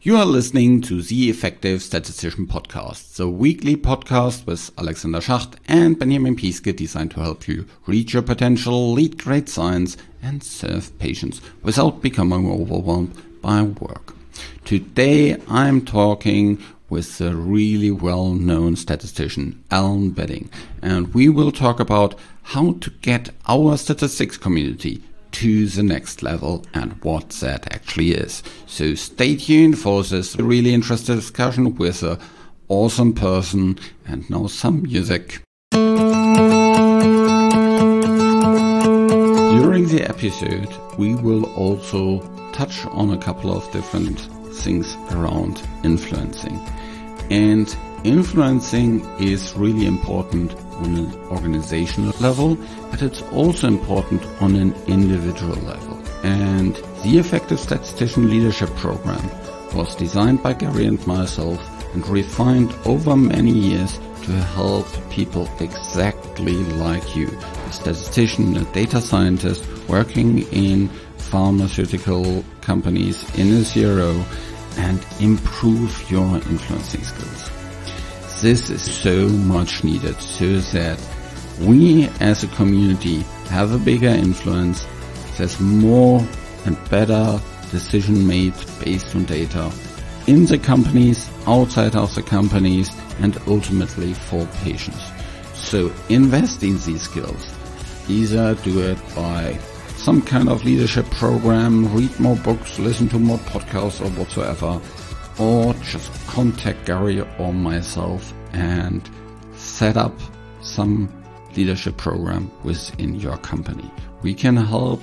You are listening to the Effective Statistician Podcast, the weekly podcast with Alexander Schacht and Benjamin Piske designed to help you reach your potential, lead great science, and serve patients without becoming overwhelmed by work. Today I'm talking with a really well-known statistician, Alun Bedding, and we will talk about how to get our statistics community to the next level and what that actually is. So stay tuned for this really interesting discussion with an awesome person and now some music. During the episode, we will also touch on a couple of different things around influencing. And influencing is really important on an organizational level, but it's also important on an individual level. And the Effective Statistician Leadership Program was designed by Gary and myself and refined over many years to help people exactly like you, a statistician, a data scientist working in pharmaceutical companies in a CRO and improve your influencing skills. This is so much needed so that we as a community have a bigger influence. There's more and better decision made based on data in the companies, outside of the companies, and ultimately for patients. So invest in these skills. Either do it by some kind of leadership program, read more books, listen to more podcasts or whatsoever, or just contact Gary or myself and set up some leadership program within your company. We can help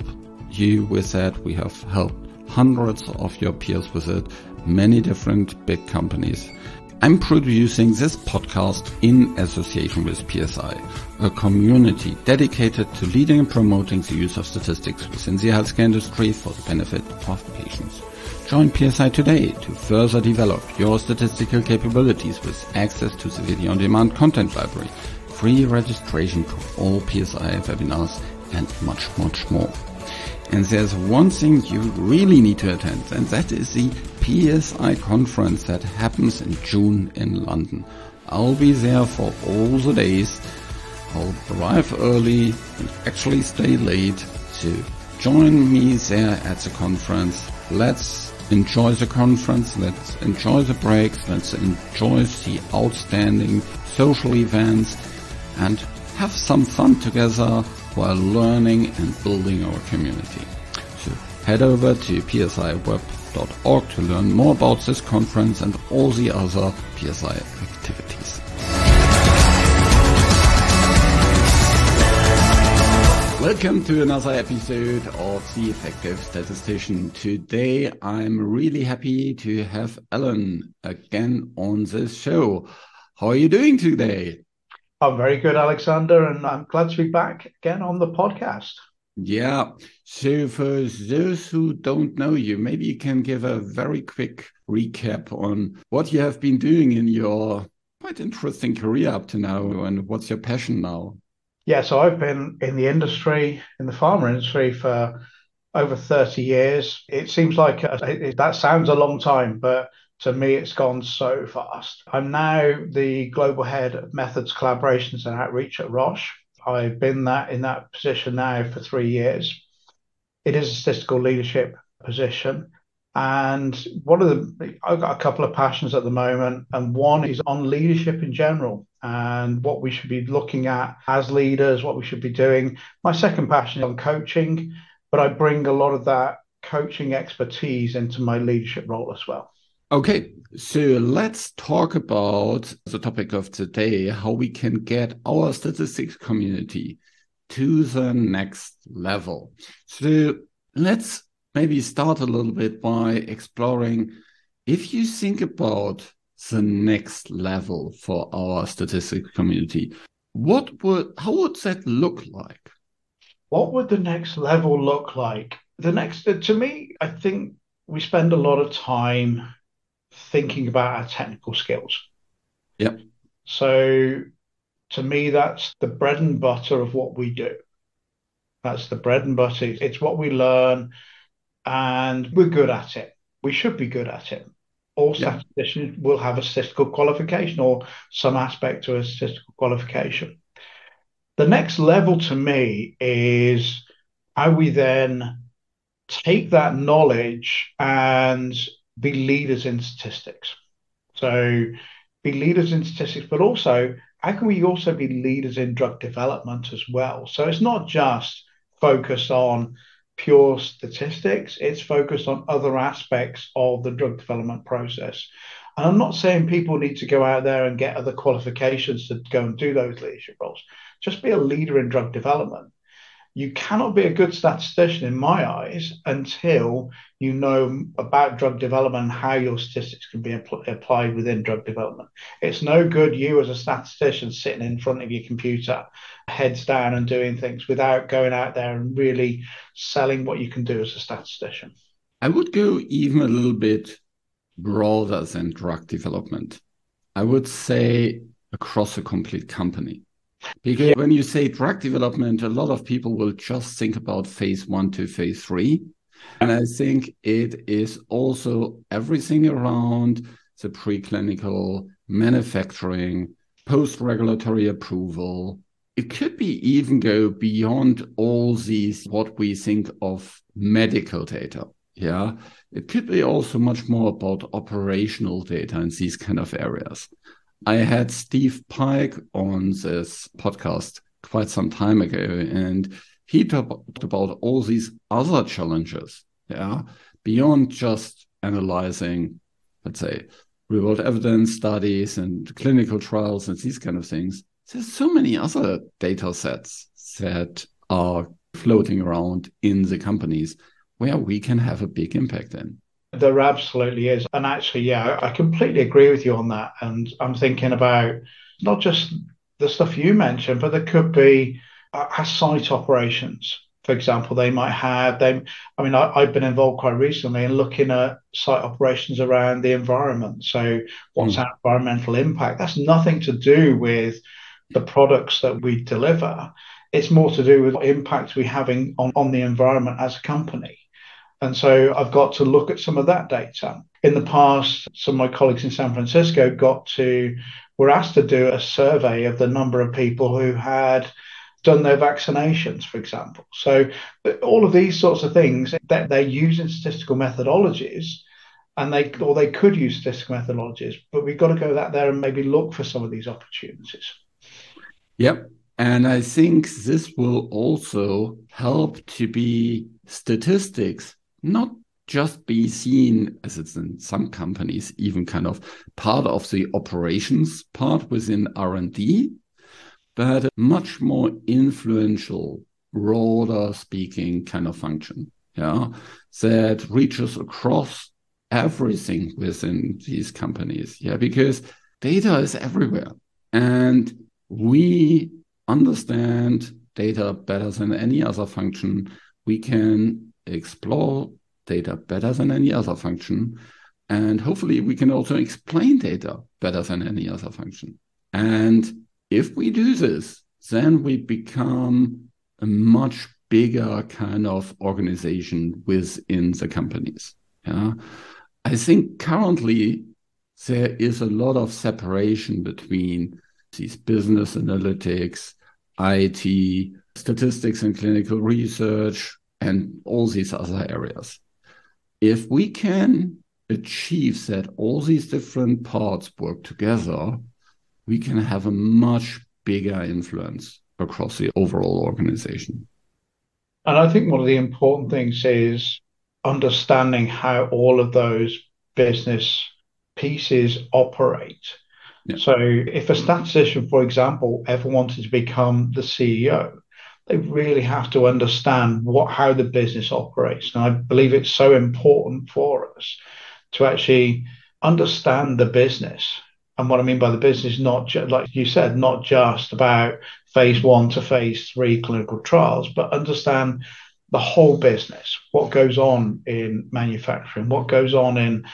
you with that. We have helped hundreds of your peers with it, many different big companies. I'm producing this podcast in association with PSI, a community dedicated to leading and promoting the use of statistics within the healthcare industry for the benefit of patients. Join PSI today to further develop your statistical capabilities with access to the video on demand content library, free registration to all PSI webinars, and much, much more. And there's one thing you really need to attend, and that is the PSI conference that happens in June in London. I'll be there for all the days. I'll arrive early and actually stay late. So join me there at the conference. Let's enjoy the conference, let's enjoy the breaks, let's enjoy the outstanding social events and have some fun together while learning and building our community. So head over to psiweb.org to learn more about this conference and all the other PSI activities. Welcome to another episode of The Effective Statistician. Today I'm really happy to have Alun again on this show. How are you doing today? I'm very good, Alexander, and I'm glad to be back again on the podcast. Yeah. So, for those who don't know you, maybe you can give a very quick recap on what you have been doing in your quite interesting career up to now and what's your passion now? Yeah, so I've been in the industry, in the pharma mm-hmm. industry for over 30 years. It seems like a, it, that sounds a long time, but to me, it's gone so fast. I'm now the global head of methods, collaborations, and outreach at Roche. I've been that in that position now for three years. It is a statistical leadership position. And one of the, I've got a couple of passions at the moment, and one is on leadership in general and what we should be looking at as leaders, what we should be doing. My second passion is on coaching, but I bring a lot of that coaching expertise into my leadership role as well. Okay, so let's talk about the topic of today how we can get our statistics community to the next level. So let's maybe start a little bit by exploring if you think about the next level for our statistics community, what would how would that look like? What would the next level look like? The next to me, I think we spend a lot of time thinking about our technical skills. Yep. So to me, that's the bread and butter of what we do. That's the bread and butter. It's what we learn and we're good at it. We should be good at it. All statisticians will have a statistical qualification or some aspect to a statistical qualification. The next level to me is how we then take that knowledge and be leaders in statistics. So be leaders in statistics, but also how can we also be leaders in drug development as well? So it's not just focused on pure statistics, it's focused on other aspects of the drug development process. And I'm not saying people need to go out there and get other qualifications to go and do those leadership roles. Just be a leader in drug development you cannot be a good statistician in my eyes until you know about drug development and how your statistics can be applied within drug development. It's no good you as a statistician sitting in front of your computer, heads down and doing things without going out there and really selling what you can do as a statistician. I would go even a little bit broader than drug development. I would say across a complete company. Because yeah. when you say drug development, a lot of people will just think about phase one to phase three. And I think it is also everything around the preclinical manufacturing, post regulatory approval. It could be even go beyond all these, what we think of medical data. Yeah. It could be also much more about operational data in these kind of areas. I had Steve Pike on this podcast quite some time ago, and he talked about all these other challenges, yeah, beyond just analyzing, let's say, real world evidence studies and clinical trials and these kind of things. There's so many other data sets that are floating around in the companies where we can have a big impact in. There absolutely is. And actually, yeah, I completely agree with you on that. And I'm thinking about not just the stuff you mentioned, but there could be uh, site operations. For example, they might have they. I mean, I, have been involved quite recently in looking at site operations around the environment. So, what's mm. our environmental impact? That's nothing to do with the products that we deliver. It's more to do with what impact we're having on, on the environment as a company. And so I've got to look at some of that data. In the past, some of my colleagues in San Francisco got to, were asked to do a survey of the number of people who had done their vaccinations, for example. So all of these sorts of things that they're using statistical methodologies and they or they could use statistical methodologies, but we've got to go out there and maybe look for some of these opportunities. Yep. And I think this will also help to be statistics not just be seen as it's in some companies even kind of part of the operations part within r&d but much more influential broader speaking kind of function yeah that reaches across everything within these companies yeah because data is everywhere. And we understand data better than any other function. We can explore data better than any other function. And hopefully we can also explain data better than any other function. And if we do this, then we become a much bigger kind of organization within the companies. Yeah. I think currently there is a lot of separation between these business analytics, IT, statistics and clinical research, and all these other areas. If we can achieve that all these different parts work together, we can have a much bigger influence across the overall organization. And I think one of the important things is understanding how all of those business pieces operate. Yeah. So, if a statistician, for example, ever wanted to become the CEO, they really have to understand what how the business operates. And I believe it's so important for us to actually understand the business. And what I mean by the business, not just like you said, not just about phase one to phase three clinical trials, but understand the whole business, what goes on in manufacturing, what goes on in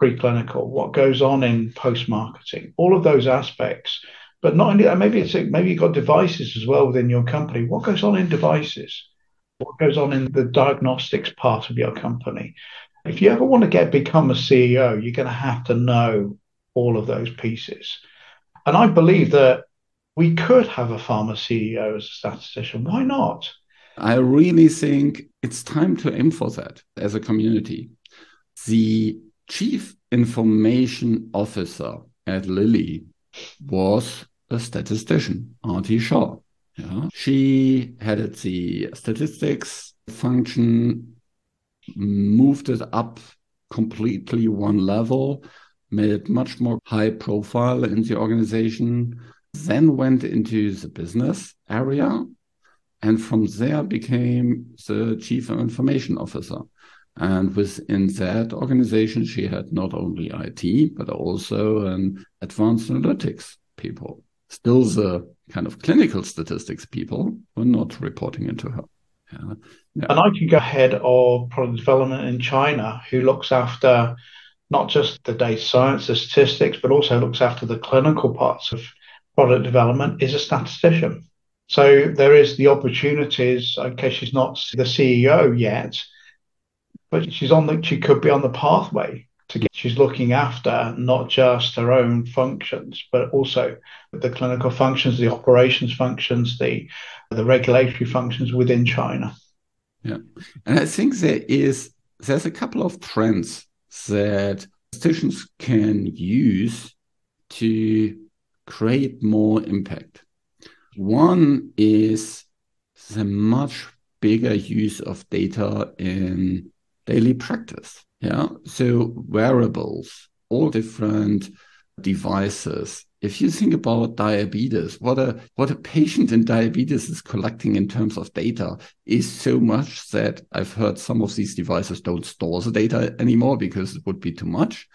preclinical, what goes on in post marketing, all of those aspects but not only that, maybe it's maybe you've got devices as well within your company. What goes on in devices? What goes on in the diagnostics part of your company? If you ever want to get become a CEO, you're going to have to know all of those pieces. And I believe that we could have a pharma CEO as a statistician. Why not? I really think it's time to aim for that as a community. The chief information officer at Lilly was a statistician, Aarti Shah. Yeah. She headed the statistics function, moved it up completely one level, made it much more high profile in the organization, then went into the business area, and from there became the chief information officer. And within that organization, she had not only IT, but also an advanced analytics people. Still the kind of clinical statistics people were not reporting into her. Yeah. Yeah. And I can go ahead of product development in China who looks after not just the data science, the statistics, but also looks after the clinical parts of product development is a statistician. So there is the opportunities, case she's not the CEO yet, but she's on the she could be on the pathway to get she's looking after not just her own functions, but also the clinical functions, the operations functions, the the regulatory functions within China. Yeah. And I think there is there's a couple of trends that statisticians can use to create more impact. One is the much bigger use of data in daily practice. Yeah. So wearables, all different devices. If you think about diabetes, what a what a patient in diabetes is collecting in terms of data is so much that I've heard some of these devices don't store the data anymore because it would be too much.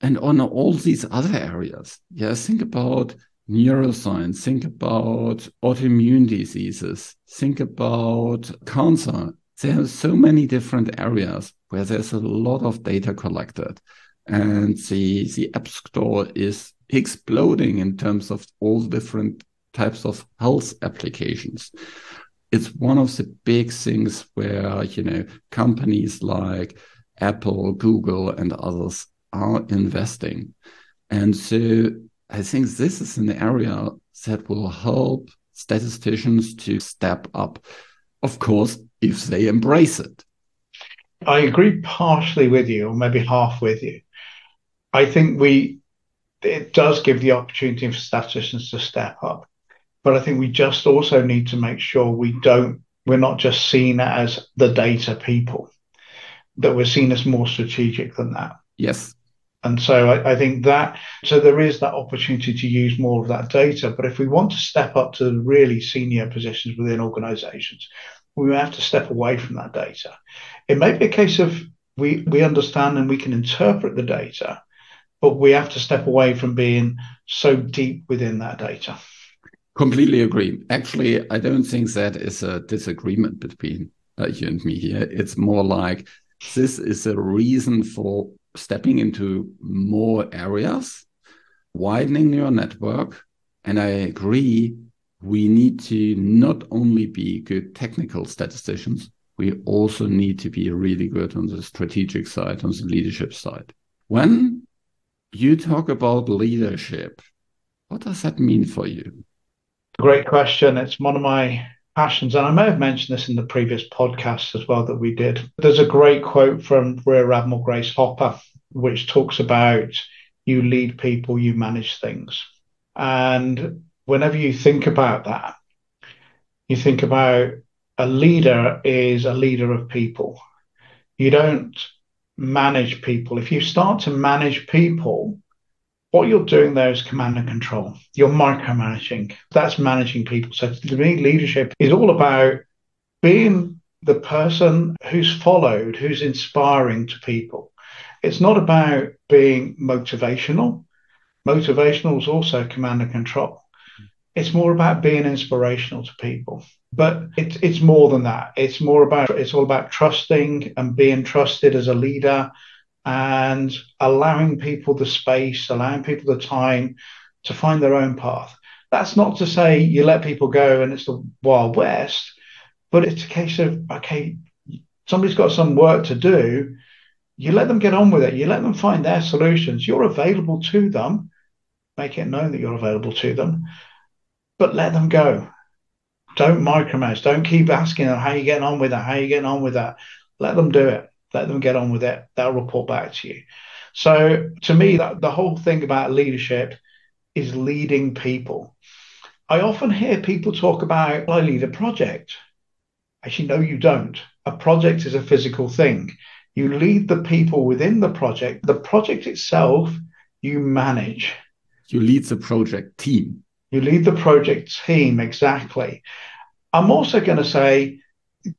And on all these other areas, yeah, think about neuroscience, think about autoimmune diseases, think about cancer. There are so many different areas where there's a lot of data collected and the the app store is exploding in terms of all different types of health applications. It's one of the big things where you know companies like apple google and others are investing. And so i think this is an area that will help statisticians to step up of course if they embrace it I agree partially with you, or maybe half with you. I think we it does give the opportunity for statisticians to step up, but I think we just also need to make sure we don't we're not just seen as the data people, that we're seen as more strategic than that. Yes. And so I, I, think that so there is that opportunity to use more of that data. But if we want to step up to really senior positions within organizations, we have to step away from that data. It may be a case of we, we understand and we can interpret the data, but we have to step away from being so deep within that data. Completely agree. Actually, I don't think that is a disagreement between uh, you and me here. It's more like this is a reason for stepping into more areas, widening your network. And I agree we need to not only be good technical statisticians, we also need to be really good on the strategic side, on the leadership side. When you talk about leadership, what does that mean for you? Great question. It's one of my passions, and I may have mentioned this in the previous podcast as well that we did. There's a great quote from Rear Admiral Grace Hopper, which talks about you lead people, you manage things. And whenever you think about that, you think about a leader is a leader of people. You don't manage people. If you start to manage people, what you're doing there is command and control. You're micromanaging. That's managing people. So to me, leadership is all about being the person who's followed, who's inspiring to people. It's not about being motivational. Motivational is also command and control. It's more about being inspirational to people. But it's it's more than that. It's more about it's all about trusting and being trusted as a leader and allowing people the space, allowing people the time to find their own path. That's not to say you let people go and it's the Wild West, but it's a case of okay, somebody's got some work to do. You let them get on with it. You let them find their solutions. You're available to them. Make it known that you're available to them, but let them go. Don't micromanage. Don't keep asking them how you getting on with that. How you getting on with that. Let them do it. Let them get on with it. They'll report back to you. So to me, that, the whole thing about leadership is leading people. I often hear people talk about, I lead a project. Actually, no, you don't. A project is a physical thing. You lead the people within the project. The project itself, you manage. You lead the project team. You lead the project team, exactly. I'm also going to say,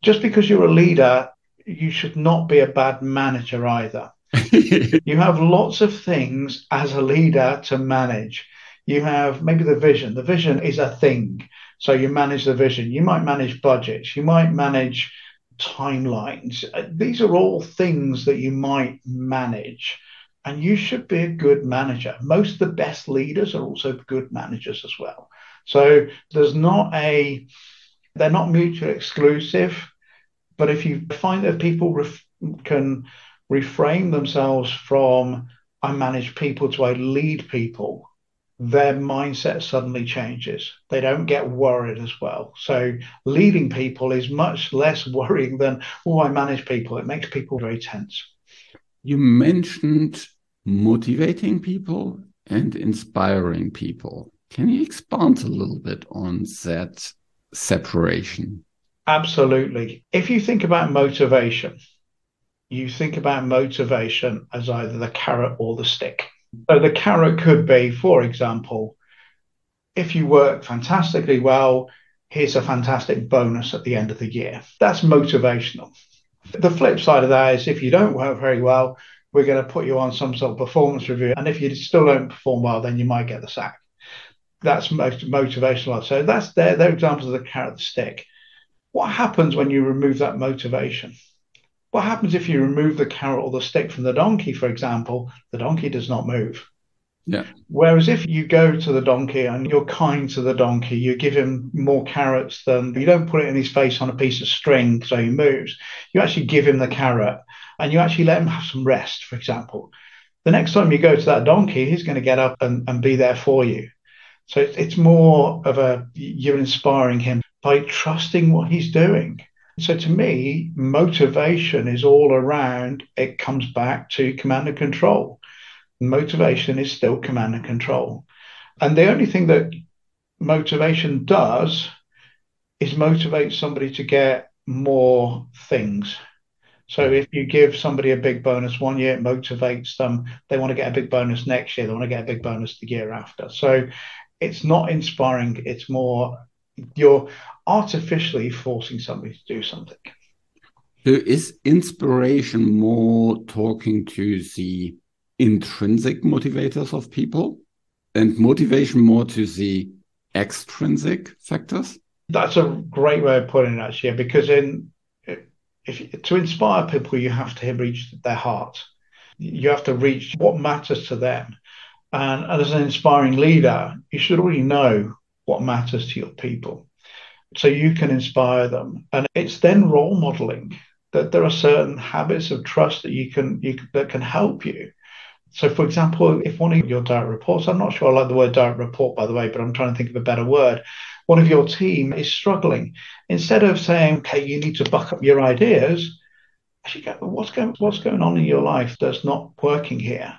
just because you're a leader, you should not be a bad manager either. you have lots of things as a leader to manage. You have maybe the vision. The vision is a thing. So you manage the vision. You might manage budgets. You might manage timelines. Uh, these are all things that you might manage. And you should be a good manager. Most of the best leaders are also good managers as well. So there's not a, they're not mutually exclusive. But if you find that people ref- can reframe themselves from I manage people to I lead people, their mindset suddenly changes. They don't get worried as well. So leading people is much less worrying than, oh, I manage people. It makes people very tense. You mentioned motivating people and inspiring people. Can you expand a little bit on that separation? Absolutely. If you think about motivation, you think about motivation as either the carrot or the stick. So the carrot could be, for example, if you work fantastically well, here's a fantastic bonus at the end of the year. That's motivational. The flip side of that is if you don't work very well, we're going to put you on some sort of performance review. And if you still don't perform well, then you might get the sack. That's most motivational. So that's their, their examples of the carrot, the stick. What happens when you remove that motivation? What happens if you remove the carrot or the stick from the donkey, for example? The donkey does not move. Yeah. Whereas if you go to the donkey and you're kind to the donkey, you give him more carrots than you don't put it in his face on a piece of string so he moves. You actually give him the carrot and you actually let him have some rest, for example. The next time you go to that donkey, he's going to get up and, and be there for you. So it's more of a you're inspiring him by trusting what he's doing. So to me, motivation is all around, it comes back to command and control. Motivation is still command and control. And the only thing that motivation does is motivate somebody to get more things. So if you give somebody a big bonus one year, it motivates them. They want to get a big bonus next year. They want to get a big bonus the year after. So it's not inspiring. It's more you're artificially forcing somebody to do something. So is inspiration more talking to the intrinsic motivators of people and motivation more to the extrinsic factors? That's a great way of putting it, actually, because in if to inspire people, you have to reach their heart. You have to reach what matters to them. And, and as an inspiring leader, you should already know what matters to your people. So you can inspire them. And it's then role modeling that there are certain habits of trust that you can, you that can help you. So, for example, if one of your direct reports, I'm not sure I like the word direct report, by the way, but I'm trying to think of a better word. One of your team is struggling. Instead of saying, okay, you need to buck up your ideas, actually go, what's going, what's going on in your life that's not working here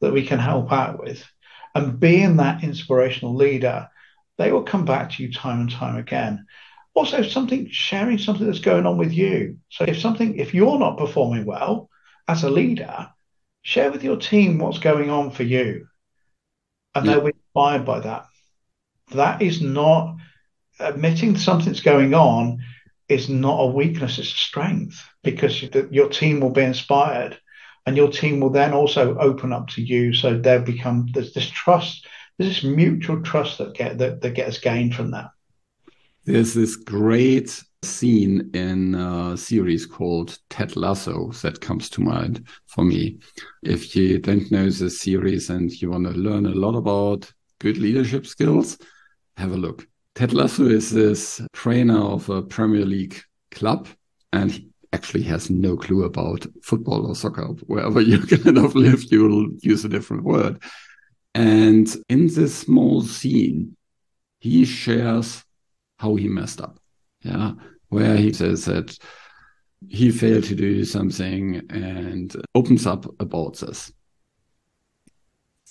that we can help out with? And being that inspirational leader they will come back to you time and time again. Also, something sharing something that's going on with you. So if something, if you're not performing well as a leader, share with your team what's going on for you. And yeah. they'll be inspired by that. That is not admitting something's going on is not a weakness, it's a strength because your team will be inspired and your team will then also open up to you. So they'll become there's this trust there's this mutual trust that get that, that gets gained from that. There's this great scene in a series called Ted Lasso that comes to mind for me. If you don't know the series and you want to learn a lot about good leadership skills, have a look. Ted Lasso is this trainer of a Premier League club, and he actually has no clue about football or soccer. Wherever you kind of live, you will use a different word. And in this small scene, he shares how he messed up. Yeah. Where he says that he failed to do something and opens up about this.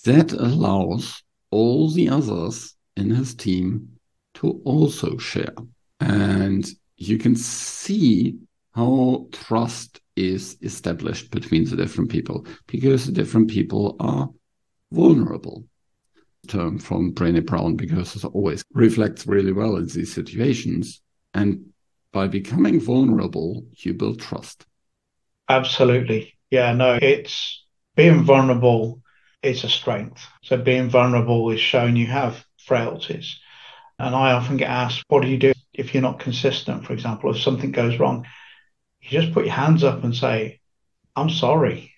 That allows all the others in his team to also share. And you can see how trust is established between the different people because the different people are vulnerable. Term from Brené Brown because it always reflects really well in these situations. And by becoming vulnerable, you build trust. Absolutely. Yeah, no, it's being vulnerable is a strength. So being vulnerable is showing you have frailties. And I often get asked, what do you do if you're not consistent? For example, if something goes wrong, you just put your hands up and say, I'm sorry.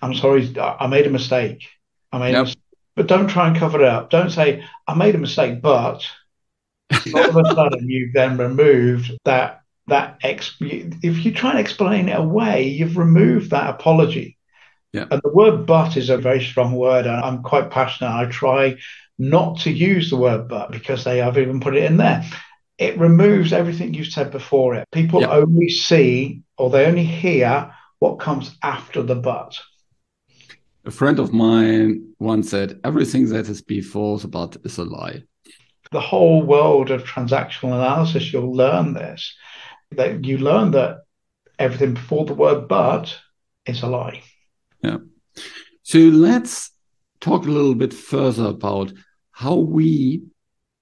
I'm sorry. I made a mistake. I mean, mistake. But don't try and cover it up. Don't say, I made a mistake, but all of a sudden you've then removed that that ex- if you try and explain it away, you've removed that apology. Yeah. And the word but is a very strong word. And I'm quite passionate. I try not to use the word but because they have even put it in there. It removes everything you've said before it. People yeah. only see or they only hear what comes after the but. A friend of mine once said, everything that is before the but is a lie the whole world of transactional analysis, you'll learn this. That you learn that everything before the word but is a lie. Yeah. So let's talk a little bit further about how we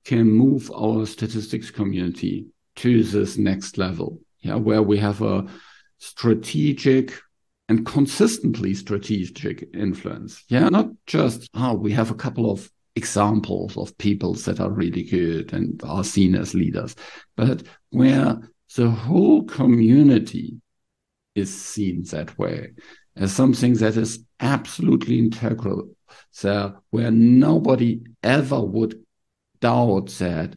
can move our statistics community to this next level. Yeah, where we have a strategic and consistently strategic influence. Yeah, not just, oh, we have a couple of examples of people that are really good and are seen as leaders, but where the whole community is seen that way as something that is absolutely integral, so where nobody ever would doubt that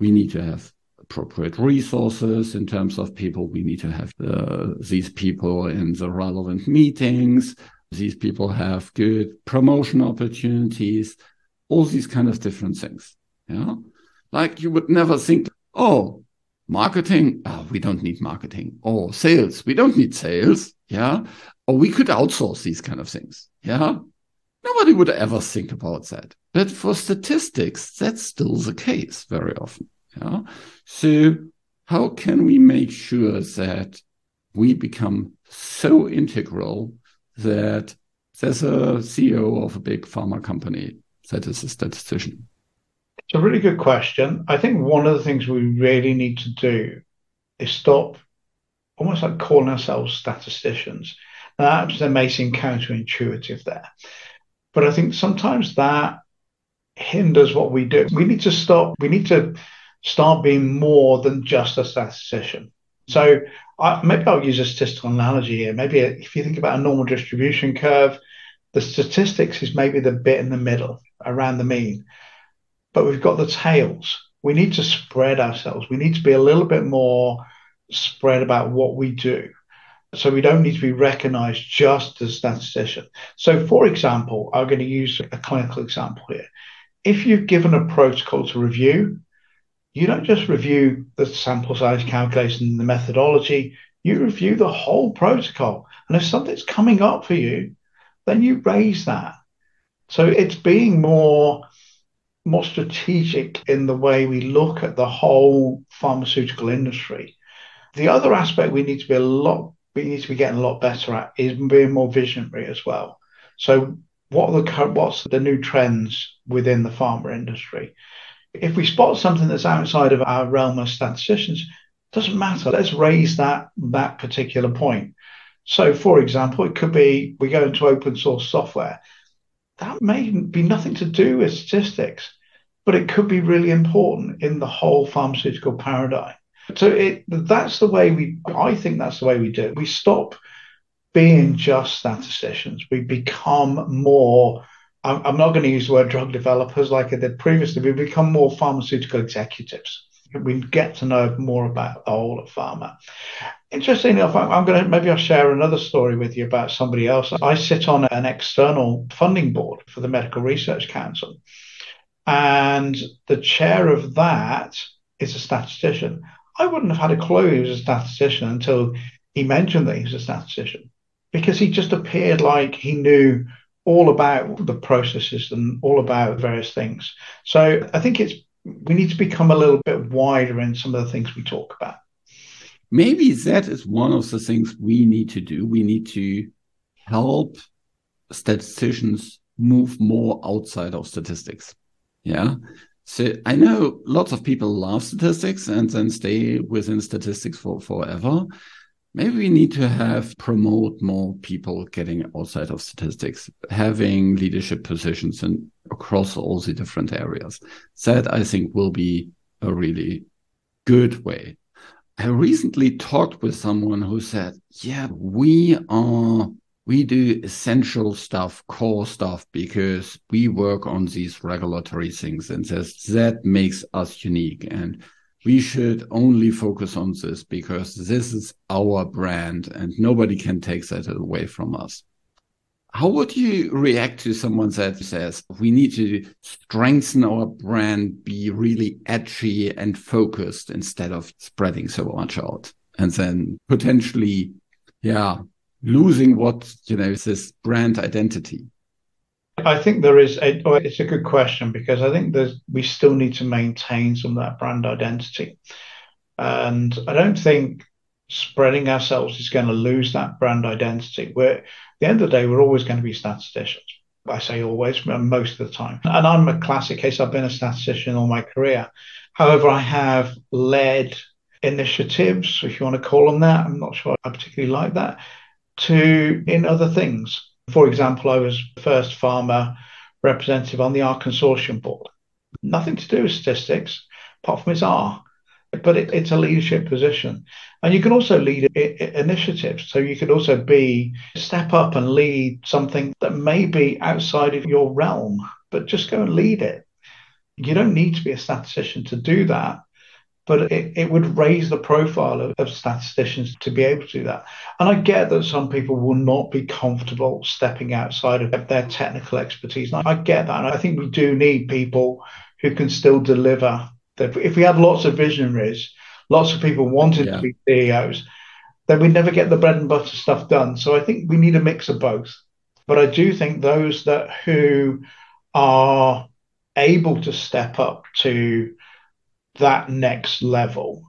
we need to have appropriate resources in terms of people. We need to have uh, these people in the relevant meetings. These people have good promotion opportunities all these kind of different things. Yeah. Like you would never think, oh, marketing, oh, we don't need marketing. Or sales, we don't need sales. Yeah. Or we could outsource these kind of things. Yeah. Nobody would ever think about that. But for statistics, that's still the case very often. Yeah. So how can we make sure that we become so integral that there's a CEO of a big pharma company that is a statistician? It's a really good question. I think one of the things we really need to do is stop almost like calling ourselves statisticians. Now, that may seem counterintuitive there, but I think sometimes that hinders what we do. We need to stop, we need to start being more than just a statistician. So I, maybe I'll use a statistical analogy here. Maybe if you think about a normal distribution curve, the statistics is maybe the bit in the middle around the mean, but we've got the tails. We need to spread ourselves. We need to be a little bit more spread about what we do. So we don't need to be recognized just as a statistician. So, for example, I'm going to use a clinical example here. If you've given a protocol to review, you don't just review the sample size calculation and the methodology, you review the whole protocol. And if something's coming up for you, then you raise that. So it's being more more strategic in the way we look at the whole pharmaceutical industry. The other aspect we need to be a lot we need to be getting a lot better at is being more visionary as well. So what are the what's the new trends within the pharma industry? If we spot something that's outside of our realm as statisticians, doesn't matter. Let's raise that that particular point. So, for example, it could be we go into open source software. That may be nothing to do with statistics, but it could be really important in the whole pharmaceutical paradigm. So it, that's the way we, I think that's the way we do it. We stop being just statisticians. We become more, I'm, I'm not going to use the word drug developers like I did previously, we become more pharmaceutical executives. we get to know more about the whole of pharma. Interestingly enough, I'm going to maybe I'll share another story with you about somebody else. I sit on an external funding board for the Medical Research Council, and the chair of that is a statistician. I wouldn't have had a clue he was a statistician until he mentioned that he was a statistician because he just appeared like he knew all about the processes and all about various things. So I think it's we need to become a little bit wider in some of the things we talk about. Maybe that is one of the things we need to do. We need to help statisticians move more outside of statistics. Yeah. So I know lots of people love statistics and then stay within statistics for forever. Maybe we need to have promote more people getting outside of statistics, having leadership positions and across all the different areas. That I think will be a really good way. I recently talked with someone who said, yeah, we are we do essential stuff, core stuff, because we work on these regulatory things and says that makes us unique. And we should only focus on this because this is our brand and nobody can take that away from us. How would you react to someone that says we need to strengthen our brand, be really edgy and focused instead of spreading so much out? And then potentially, yeah, losing what you know is this brand identity I think there is a. Oh, it's a good question because I think there's we still need to maintain some of that brand identity, and I don't think spreading ourselves is going to lose that brand identity. We're at the end of the day, we're always going to be statisticians. I say always, most of the time. And I'm a classic case. I've been a statistician all my career. However, I have led initiatives, if you want to call them that. I'm not sure I particularly like that to in other things. For example, I was first pharma representative on the R consortium board. Nothing to do with statistics, apart from it's R, but it, it's a leadership position. And you can also lead initiatives. So you could also be step up and lead something that may be outside of your realm, but just go and lead it. You don't need to be a statistician to do that but it, it would raise the profile of, of, statisticians to be able to do that. And I get that some people will not be comfortable stepping outside of their technical expertise. And I get that. And I think we do need people who can still deliver. If we had lots of visionaries, lots of people wanting yeah. to be CEOs, then we'd never get the bread and butter stuff done. So I think we need a mix of both. But I do think those that who are able to step up to that next level,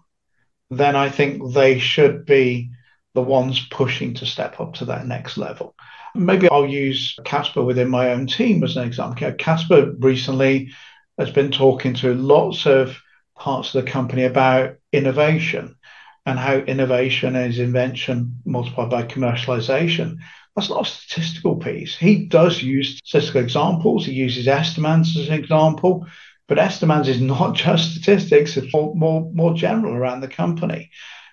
then I think they should be the ones pushing to step up to that next level. Maybe I'll use Casper within my own team as an example. Casper recently has been talking to lots of parts of the company about innovation and how innovation is invention multiplied by commercialization. That's not a statistical piece. He does use statistical examples. He uses estimands as an example, but Estimands is not just statistics, it's more, more, more general around the company.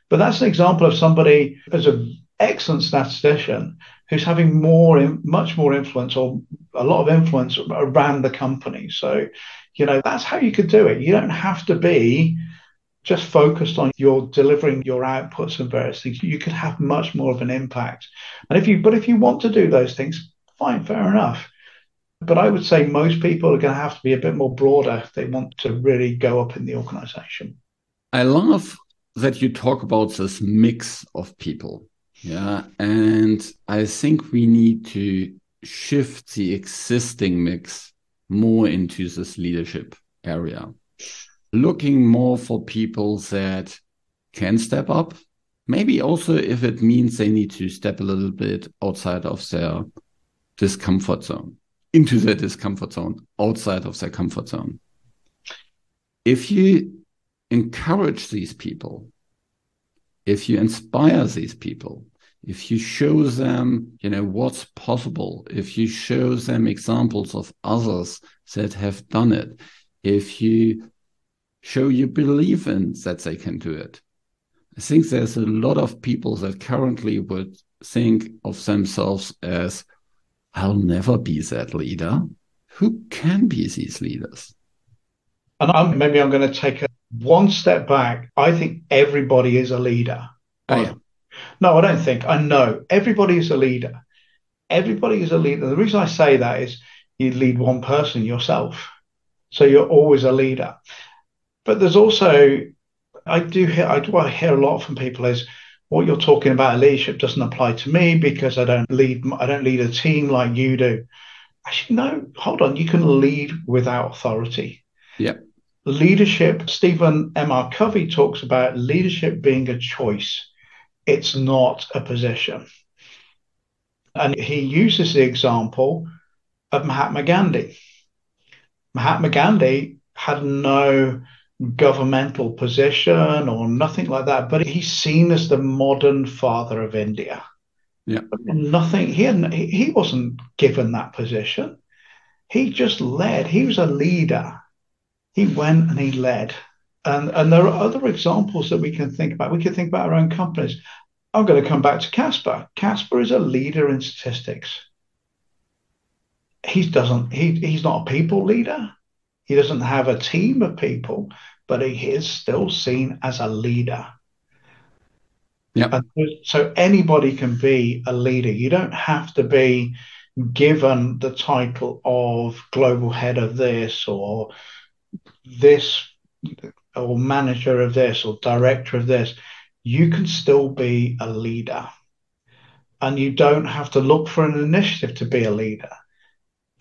But that's an example of somebody as an excellent statistician who's having more, much more influence or a lot of influence around the company. So, you know, that's how you could do it. You don't have to be just focused on your delivering your outputs and various things. You could have much more of an impact. And if you, but if you want to do those things, fine, fair enough. But I would say most people are going to have to be a bit more broader if they want to really go up in the organization. I love that you talk about this mix of people. Yeah. And I think we need to shift the existing mix more into this leadership area, looking more for people that can step up. Maybe also if it means they need to step a little bit outside of their discomfort zone into their discomfort zone, outside of their comfort zone. If you encourage these people, if you inspire these people, if you show them, you know, what's possible, if you show them examples of others that have done it, if you show you believe in that they can do it. I think there's a lot of people that currently would think of themselves as I'll never be that leader. Who can be these leaders? And I'm, maybe I'm going to take a one step back, I think everybody is a leader. Oh, yeah. No, I don't think. I know everybody is a leader. Everybody is a leader. The reason I say that is you lead one person yourself. So you're always a leader. But there's also, I do hear, I do I hear a lot from people is what you're talking about leadership doesn't apply to me because I don't lead, I don't lead a team like you do. Actually, no, hold on. You can lead without authority. Yeah. Leadership, Stephen M.R. Covey talks about leadership being a choice. It's not a position. And he uses the example of Mahatma Gandhi. Mahatma Gandhi had no governmental position or nothing like that, but he's seen as the modern father of India. Yeah. Nothing, he, hadn't, he wasn't given that position. He just led. He was a leader. He went and he led. And, and there are other examples that we can think about. We can think about our own companies. I'm going to come back to Caspar. Caspar is a leader in statistics. He doesn't. He, he's not a people leader. He doesn't have a team of people, but he is still seen as a leader. Yeah. So anybody can be a leader. You don't have to be given the title of global head of this or this or manager of this or director of this you can still be a leader. And you don't have to look for an initiative to be a leader.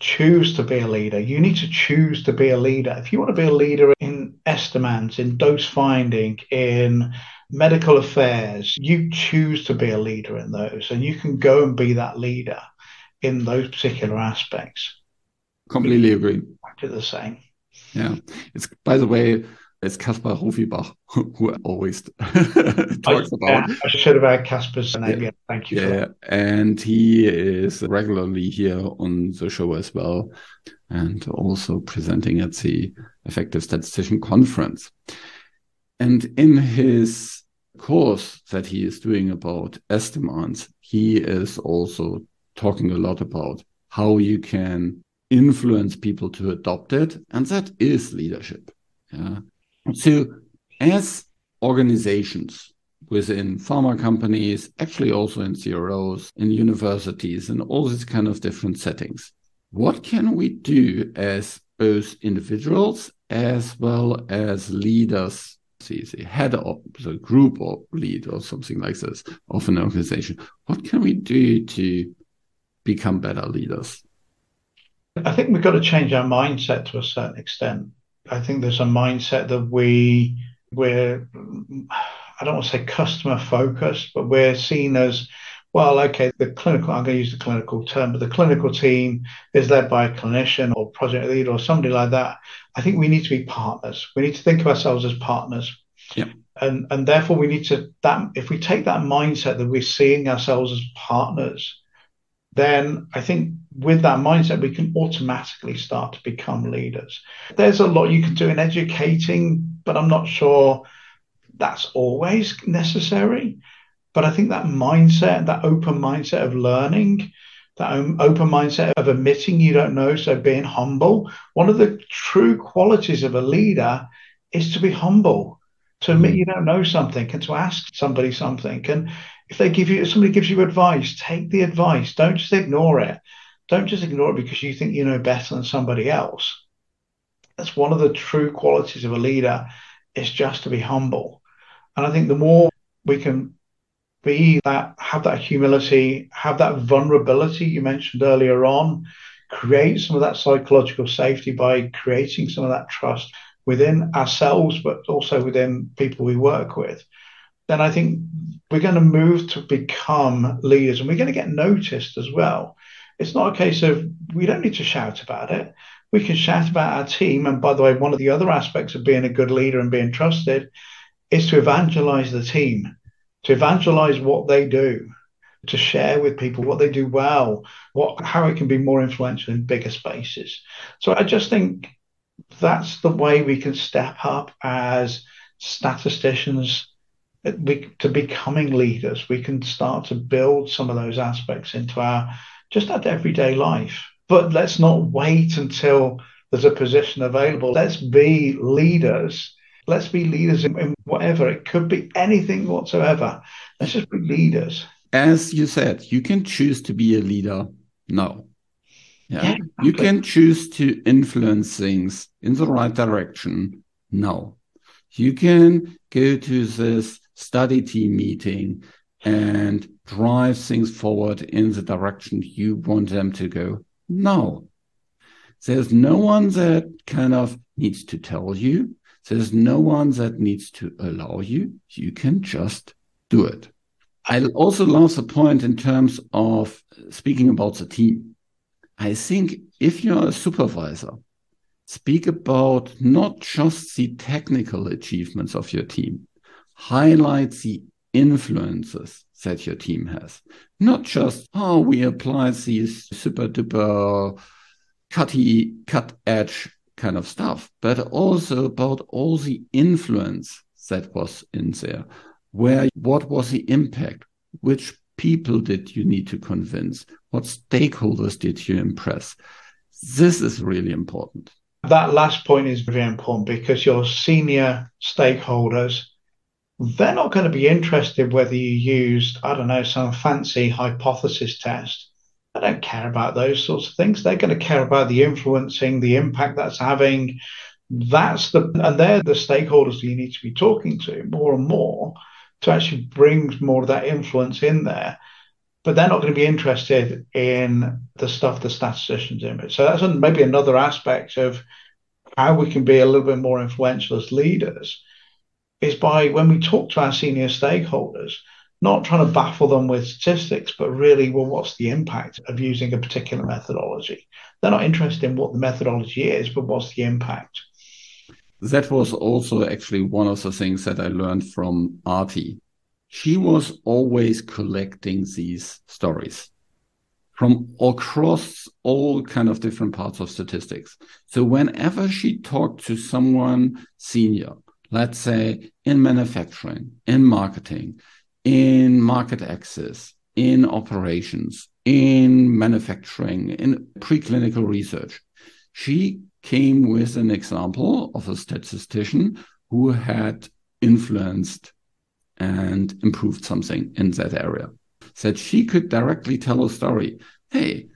Choose to be a leader. You need to choose to be a leader. If you want to be a leader in estimands, in dose finding, in medical affairs, you choose to be a leader in those. And you can go and be that leader in those particular aspects. Completely agree. Back the same. Yeah. It's by the way, it's Caspar Rufibach who always talks oh, about. I should have had Caspar's name. Yeah. Thank you. Yeah, and he is regularly here on the show as well, and also presenting at the Effective Statistician Conference. And in his course that he is doing about estimands, he is also talking a lot about how you can influence people to adopt it, and that is leadership. Yeah. So, as organizations within pharma companies, actually also in CROs, in universities, and all these kind of different settings, what can we do as both individuals as well as leaders? See the head of the group or lead or something like this of an organization. What can we do to become better leaders? I think we've got to change our mindset to a certain extent I think there's a mindset that we we're I don't want to say customer focused, but we're seen as well, okay, the clinical, I'm going to use the clinical term, but the clinical team is led by a clinician or project lead or somebody like that. I think we need to be partners. We need to think of ourselves as partners. Yeah. And and therefore we need to that if we take that mindset that we're seeing ourselves as partners, then I think with that mindset, we can automatically start to become leaders. There's a lot you can do in educating, but I'm not sure that's always necessary. But I think that mindset, that open mindset of learning, that um, open mindset of admitting you don't know, so being humble. One of the true qualities of a leader is to be humble, to admit mm. you don't know something, and to ask somebody something. And if they give you, if somebody gives you advice, take the advice. Don't just ignore it. Don't just ignore it because you think you know better than somebody else. That's one of the true qualities of a leader is just to be humble. And I think the more we can be that, have that humility, have that vulnerability you mentioned earlier on, create some of that psychological safety by creating some of that trust within ourselves, but also within people we work with, then I think we're going to move to become leaders and we're going to get noticed as well. It's not a case of we don't need to shout about it. We can shout about our team. And by the way, one of the other aspects of being a good leader and being trusted is to evangelize the team, to evangelize what they do, to share with people what they do well, what how it can be more influential in bigger spaces. So I just think that's the way we can step up as statisticians uh, we, to becoming leaders. We can start to build some of those aspects into our just that everyday life. But let's not wait until there's a position available. Let's be leaders Let's be leaders in, in whatever. It could be anything whatsoever. Let's just be leaders. As you said, you can choose to be a leader now. Yeah. yeah exactly. You can choose to influence things in the right direction now. You can go to this study team meeting and drive things forward in the direction you want them to go now. There's no one that kind of needs to tell you. There's no one that needs to allow you. You can just do it. I also love the point in terms of speaking about the team. I think if you're a supervisor, speak about not just the technical achievements of your team, highlight the influences that your team has. Not just, oh, we apply these super duper cutty, cut edge kind of stuff, but also about all the influence that was in there. Where, what was the impact? Which people did you need to convince? What stakeholders did you impress? This is really important. That last point is very important because your senior stakeholders, they're not going to be interested whether you used, I don't know, some fancy hypothesis test they don't care about those sorts of things. They're going to care about the influencing, the impact that's having. That's the and they're the stakeholders that you need to be talking to more and more to actually bring more of that influence in there. But they're not going to be interested in the stuff the statisticians do. So that's maybe another aspect of how we can be a little bit more influential as leaders is by when we talk to our senior stakeholders, not trying to baffle them with statistics, but really, well, what's the impact of using a particular methodology? They're not interested in what the methodology is, but what's the impact? That was also actually one of the things that I learned from Aarti. She was always collecting these stories from across all kind of different parts of statistics. So whenever she talked to someone senior, let's say in manufacturing, in marketing, in market access, in operations, in manufacturing, in preclinical research. She came with an example of a statistician who had influenced and improved something in that area. Said she could directly tell a story. Hey,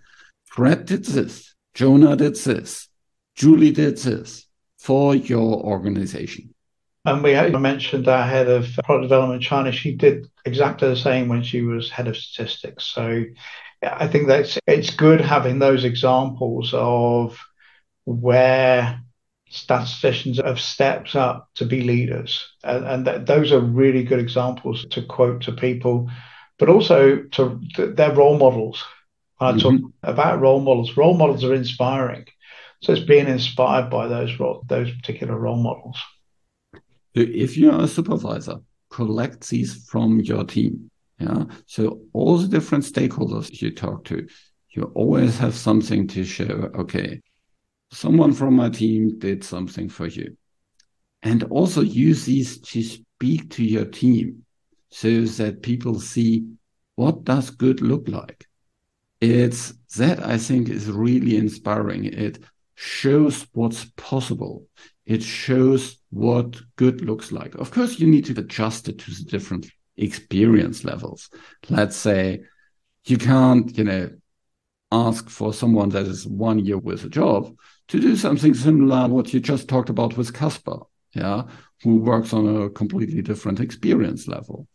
Fred did this, Jonah did this, Julie did this for your organization. And we mentioned our head of product development in China. She did exactly the same when she was head of statistics. So I think that's it's good having those examples of where statisticians have stepped up to be leaders, and, and th- those are really good examples to quote to people, but also to, to their role models. I mm-hmm. talk about role models. Role models are inspiring, so it's being inspired by those role, those particular role models if you're a supervisor, collect these from your team. Yeah. So all the different stakeholders you talk to, you always have something to show. Okay. Someone from my team did something for you. And also use these to speak to your team so that people see what does good look like. It's that I think is really inspiring. It shows what's possible. It shows what good looks like. Of course, you need to adjust it to the different experience levels. Let's say you can't, you know, ask for someone that is one year with a job to do something similar what you just talked about with Caspar, yeah, who works on a completely different experience level.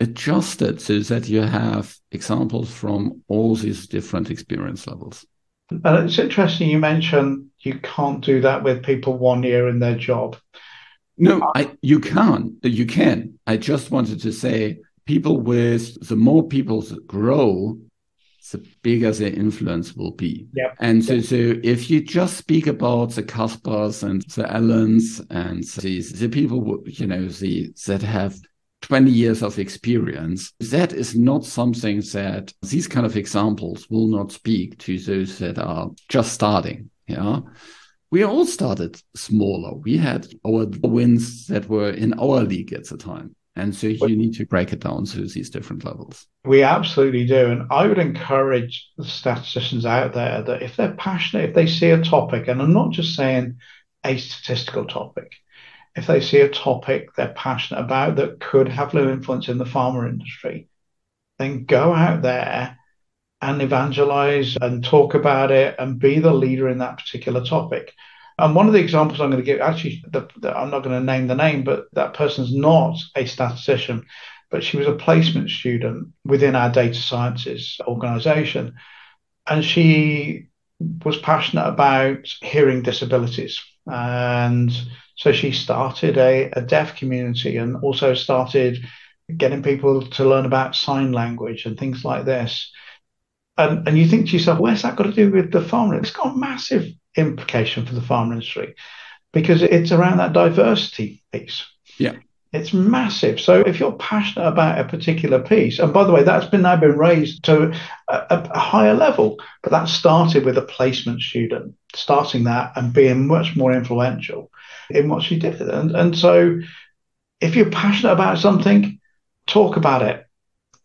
Adjust it so that you have examples from all these different experience levels. And it's interesting you mentioned you can't do that with people one year in their job. No, I, you can't. You can. I just wanted to say people with the more people that grow, the bigger their influence will be. Yep. And so, so if you just speak about the Caspars and the Aluns and the, the people, you know, the, that have 20 years of experience, that is not something that these kind of examples will not speak to those that are just starting. Yeah we all started smaller. We had our wins that were in our league at the time. And so you need to break it down to these different levels. We absolutely do. And I would encourage the statisticians out there that if they're passionate, if they see a topic, and I'm not just saying a statistical topic, if they see a topic they're passionate about that could have little influence in the pharma industry, then go out there and evangelize and talk about it and be the leader in that particular topic. And one of the examples I'm going to give, actually, the, the, I'm not going to name the name, but that person's not a statistician, but she was a placement student within our data sciences organization. And she was passionate about hearing disabilities. And so she started a, a deaf community and also started getting people to learn about sign language and things like this. And, and you think to yourself, where's that got to do with the pharma? It's got a massive implication for the farm industry because it's around that diversity piece. Yeah. It's massive. So if you're passionate about a particular piece, and by the way, that's been now been raised to a, a higher level, but that started with a placement student starting that and being much more influential in what she did. And and so if you're passionate about something, talk about it.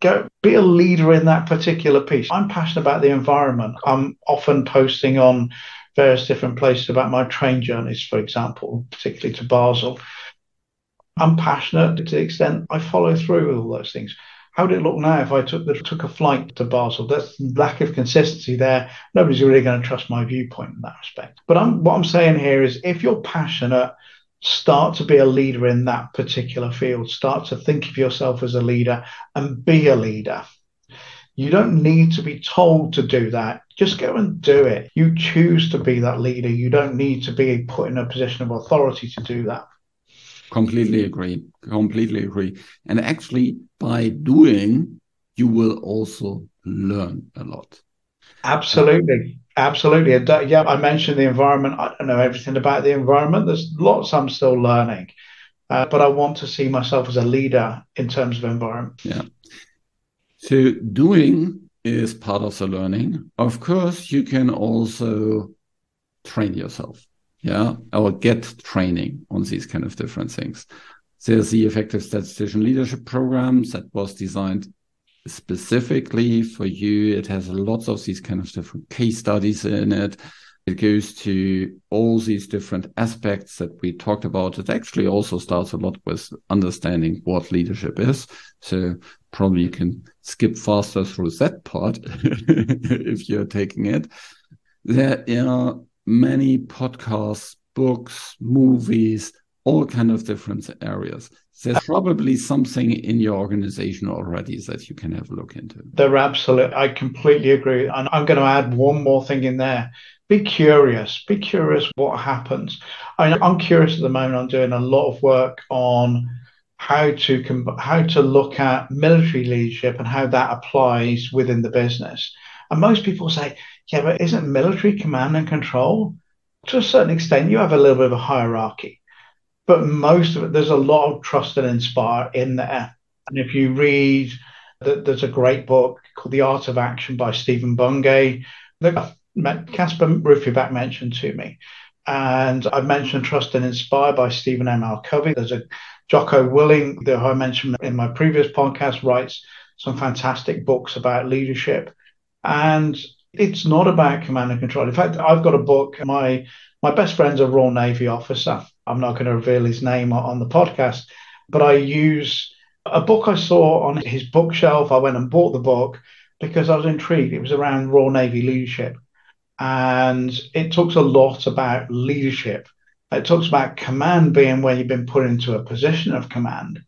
Go be a leader in that particular piece. I'm passionate about the environment. I'm often posting on various different places about my train journeys, for example, particularly to Basel. I'm passionate to the extent I follow through with all those things. How would it look now if I took the, took a flight to Basel? There's lack of consistency there. Nobody's really going to trust my viewpoint in that respect. But I'm, what I'm saying here is, if you're passionate, start to be a leader in that particular field. Start to think of yourself as a leader and be a leader. You don't need to be told to do that. Just go and do it. You choose to be that leader. You don't need to be put in a position of authority to do that. Completely agree. Completely agree. And actually, by doing, you will also learn a lot. Absolutely. Absolutely. Yeah, I mentioned the environment. I don't know everything about the environment. There's lots I'm still learning. Uh, but I want to see myself as a leader in terms of environment. Yeah. So doing is part of the learning. Of course, you can also train yourself. Yeah. Or get training on these kind of different things. There's the effective statistician leadership program that was designed specifically for you. It has lots of these kind of different case studies in it. It goes to all these different aspects that we talked about. It actually also starts a lot with understanding what leadership is. So probably you can skip faster through that part if you're taking it. There are many podcasts, books, movies, all kind of different areas. There's probably something in your organization already that you can have a look into. They're absolute. I completely agree. And I'm going to add one more thing in there. Be curious. Be curious what happens. I, I'm curious at the moment. I'm doing a lot of work on how to how to look at military leadership and how that applies within the business. And most people say, yeah, but isn't military command and control? To a certain extent, you have a little bit of a hierarchy, but most of it, there's a lot of trust and inspire in there. And if you read, there's a great book called The Art of Action by Stephen Bungay that Caspar Rufibach mentioned to me. And I've mentioned Trust and Inspire by Stephen M. R. Covey. There's a Jocko Willink that I mentioned in my previous podcast, writes some fantastic books about leadership. And it's not about command and control. In fact, I've got a book. My my best friend's a Royal Navy officer. I'm not going to reveal his name on the podcast, but I use a book I saw on his bookshelf. I went and bought the book because I was intrigued. It was around Royal Navy leadership. And it talks a lot about leadership. It talks about command being when you've been put into a position of command,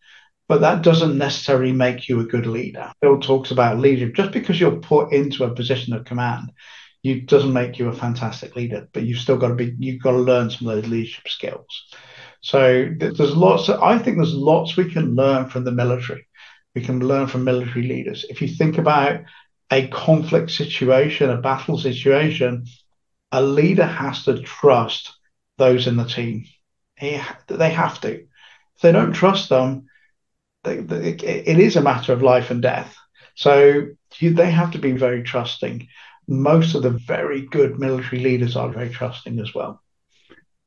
but that doesn't necessarily make you a good leader. Bill talks about leadership. Just because you're put into a position of command, you doesn't make you a fantastic leader, but you've still got to be you've got to learn some of those leadership skills. So there's lots. Of, I think there's lots we can learn from the military. We can learn from military leaders. If you think about a conflict situation, a battle situation, a leader has to trust those in the team. He, they have to. If they don't trust them, it is a matter of life and death. So you, they have to be very trusting. Most of the very good military leaders are very trusting as well.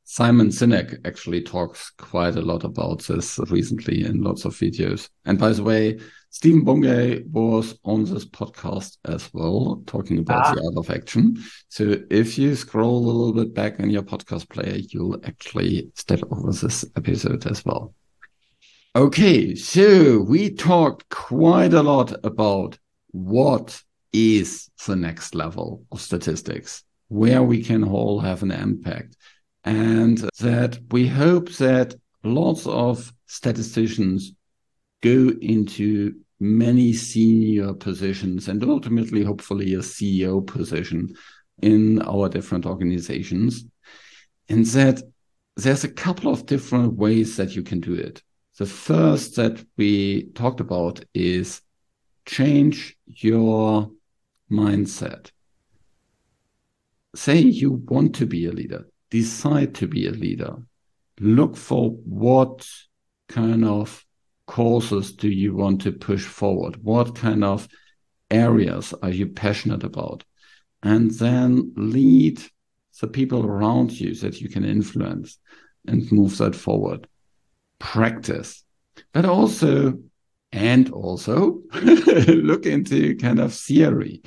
Simon Sinek actually talks quite a lot about this recently in lots of videos. And by the way, Stephen Bungay was on this podcast as well, talking about ah. the art of action. So if you scroll a little bit back in your podcast player, you'll actually step over this episode as well. Okay, so we talked quite a lot about what is the next level of statistics, where we can all have an impact and that we hope that lots of statisticians go into many senior positions and ultimately, hopefully, a CEO position in our different organizations. And that there's a couple of different ways that you can do it. The first that we talked about is change your mindset. Say you want to be a leader decide to be a leader, look for what kind of causes do you want to push forward? What kind of areas are you passionate about? And then lead the people around you that you can influence and move that forward. Practice, but also, and also look into kind of theory,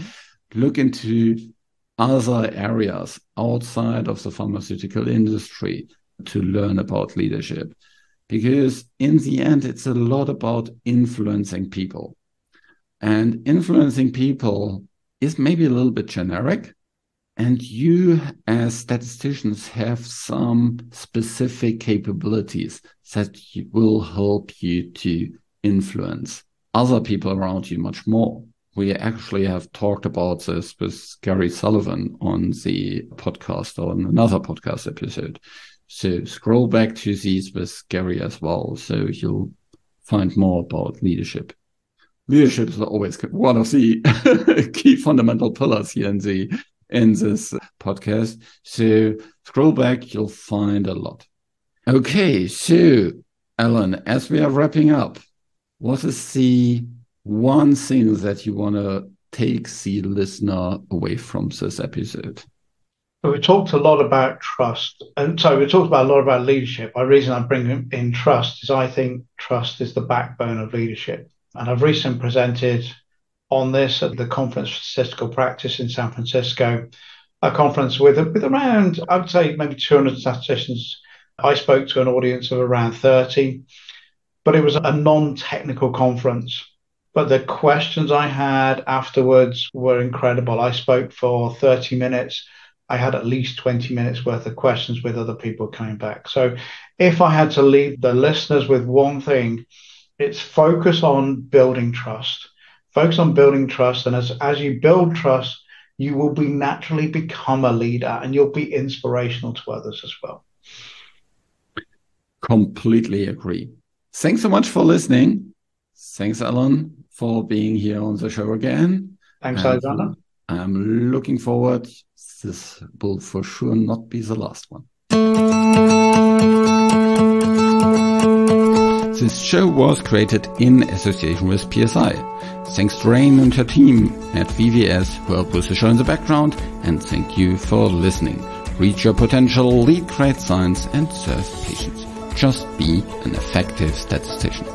look into other areas outside of the pharmaceutical industry to learn about leadership. Because in the end, it's a lot about influencing people. And influencing people is maybe a little bit generic. And you, as statisticians, have some specific capabilities that will help you to influence other people around you much more we actually have talked about this with Gary Sullivan on the podcast on another podcast episode. So scroll back to these with Gary as well. So you'll find more about leadership. Leadership is always one of the key fundamental pillars here in the in this podcast. So scroll back, you'll find a lot. Okay, so Alun, as we are wrapping up, what is the one thing that you want to take the listener away from this episode? We talked a lot about trust. And so we talked about a lot about leadership. The reason I bring in trust is I think trust is the backbone of leadership. And I've recently presented on this at the Conference for Statistical Practice in San Francisco, a conference with, with around, I would say, maybe 200 statisticians. I spoke to an audience of around 30, but it was a non technical conference. But the questions I had afterwards were incredible. I spoke for 30 minutes. I had at least 20 minutes worth of questions with other people coming back. So if I had to leave the listeners with one thing, it's focus on building trust. Focus on building trust. And as, as you build trust, you will be naturally become a leader and you'll be inspirational to others as well. Completely agree. Thanks so much for listening. Thanks, Alun for being here on the show again. Thanks, Alexander. I'm looking forward. This will for sure not be the last one. This show was created in association with PSI. Thanks to Rain and her team at VVS who helped with the show in the background, and thank you for listening. Reach your potential, lead great science, and serve patients. Just be an effective statistician.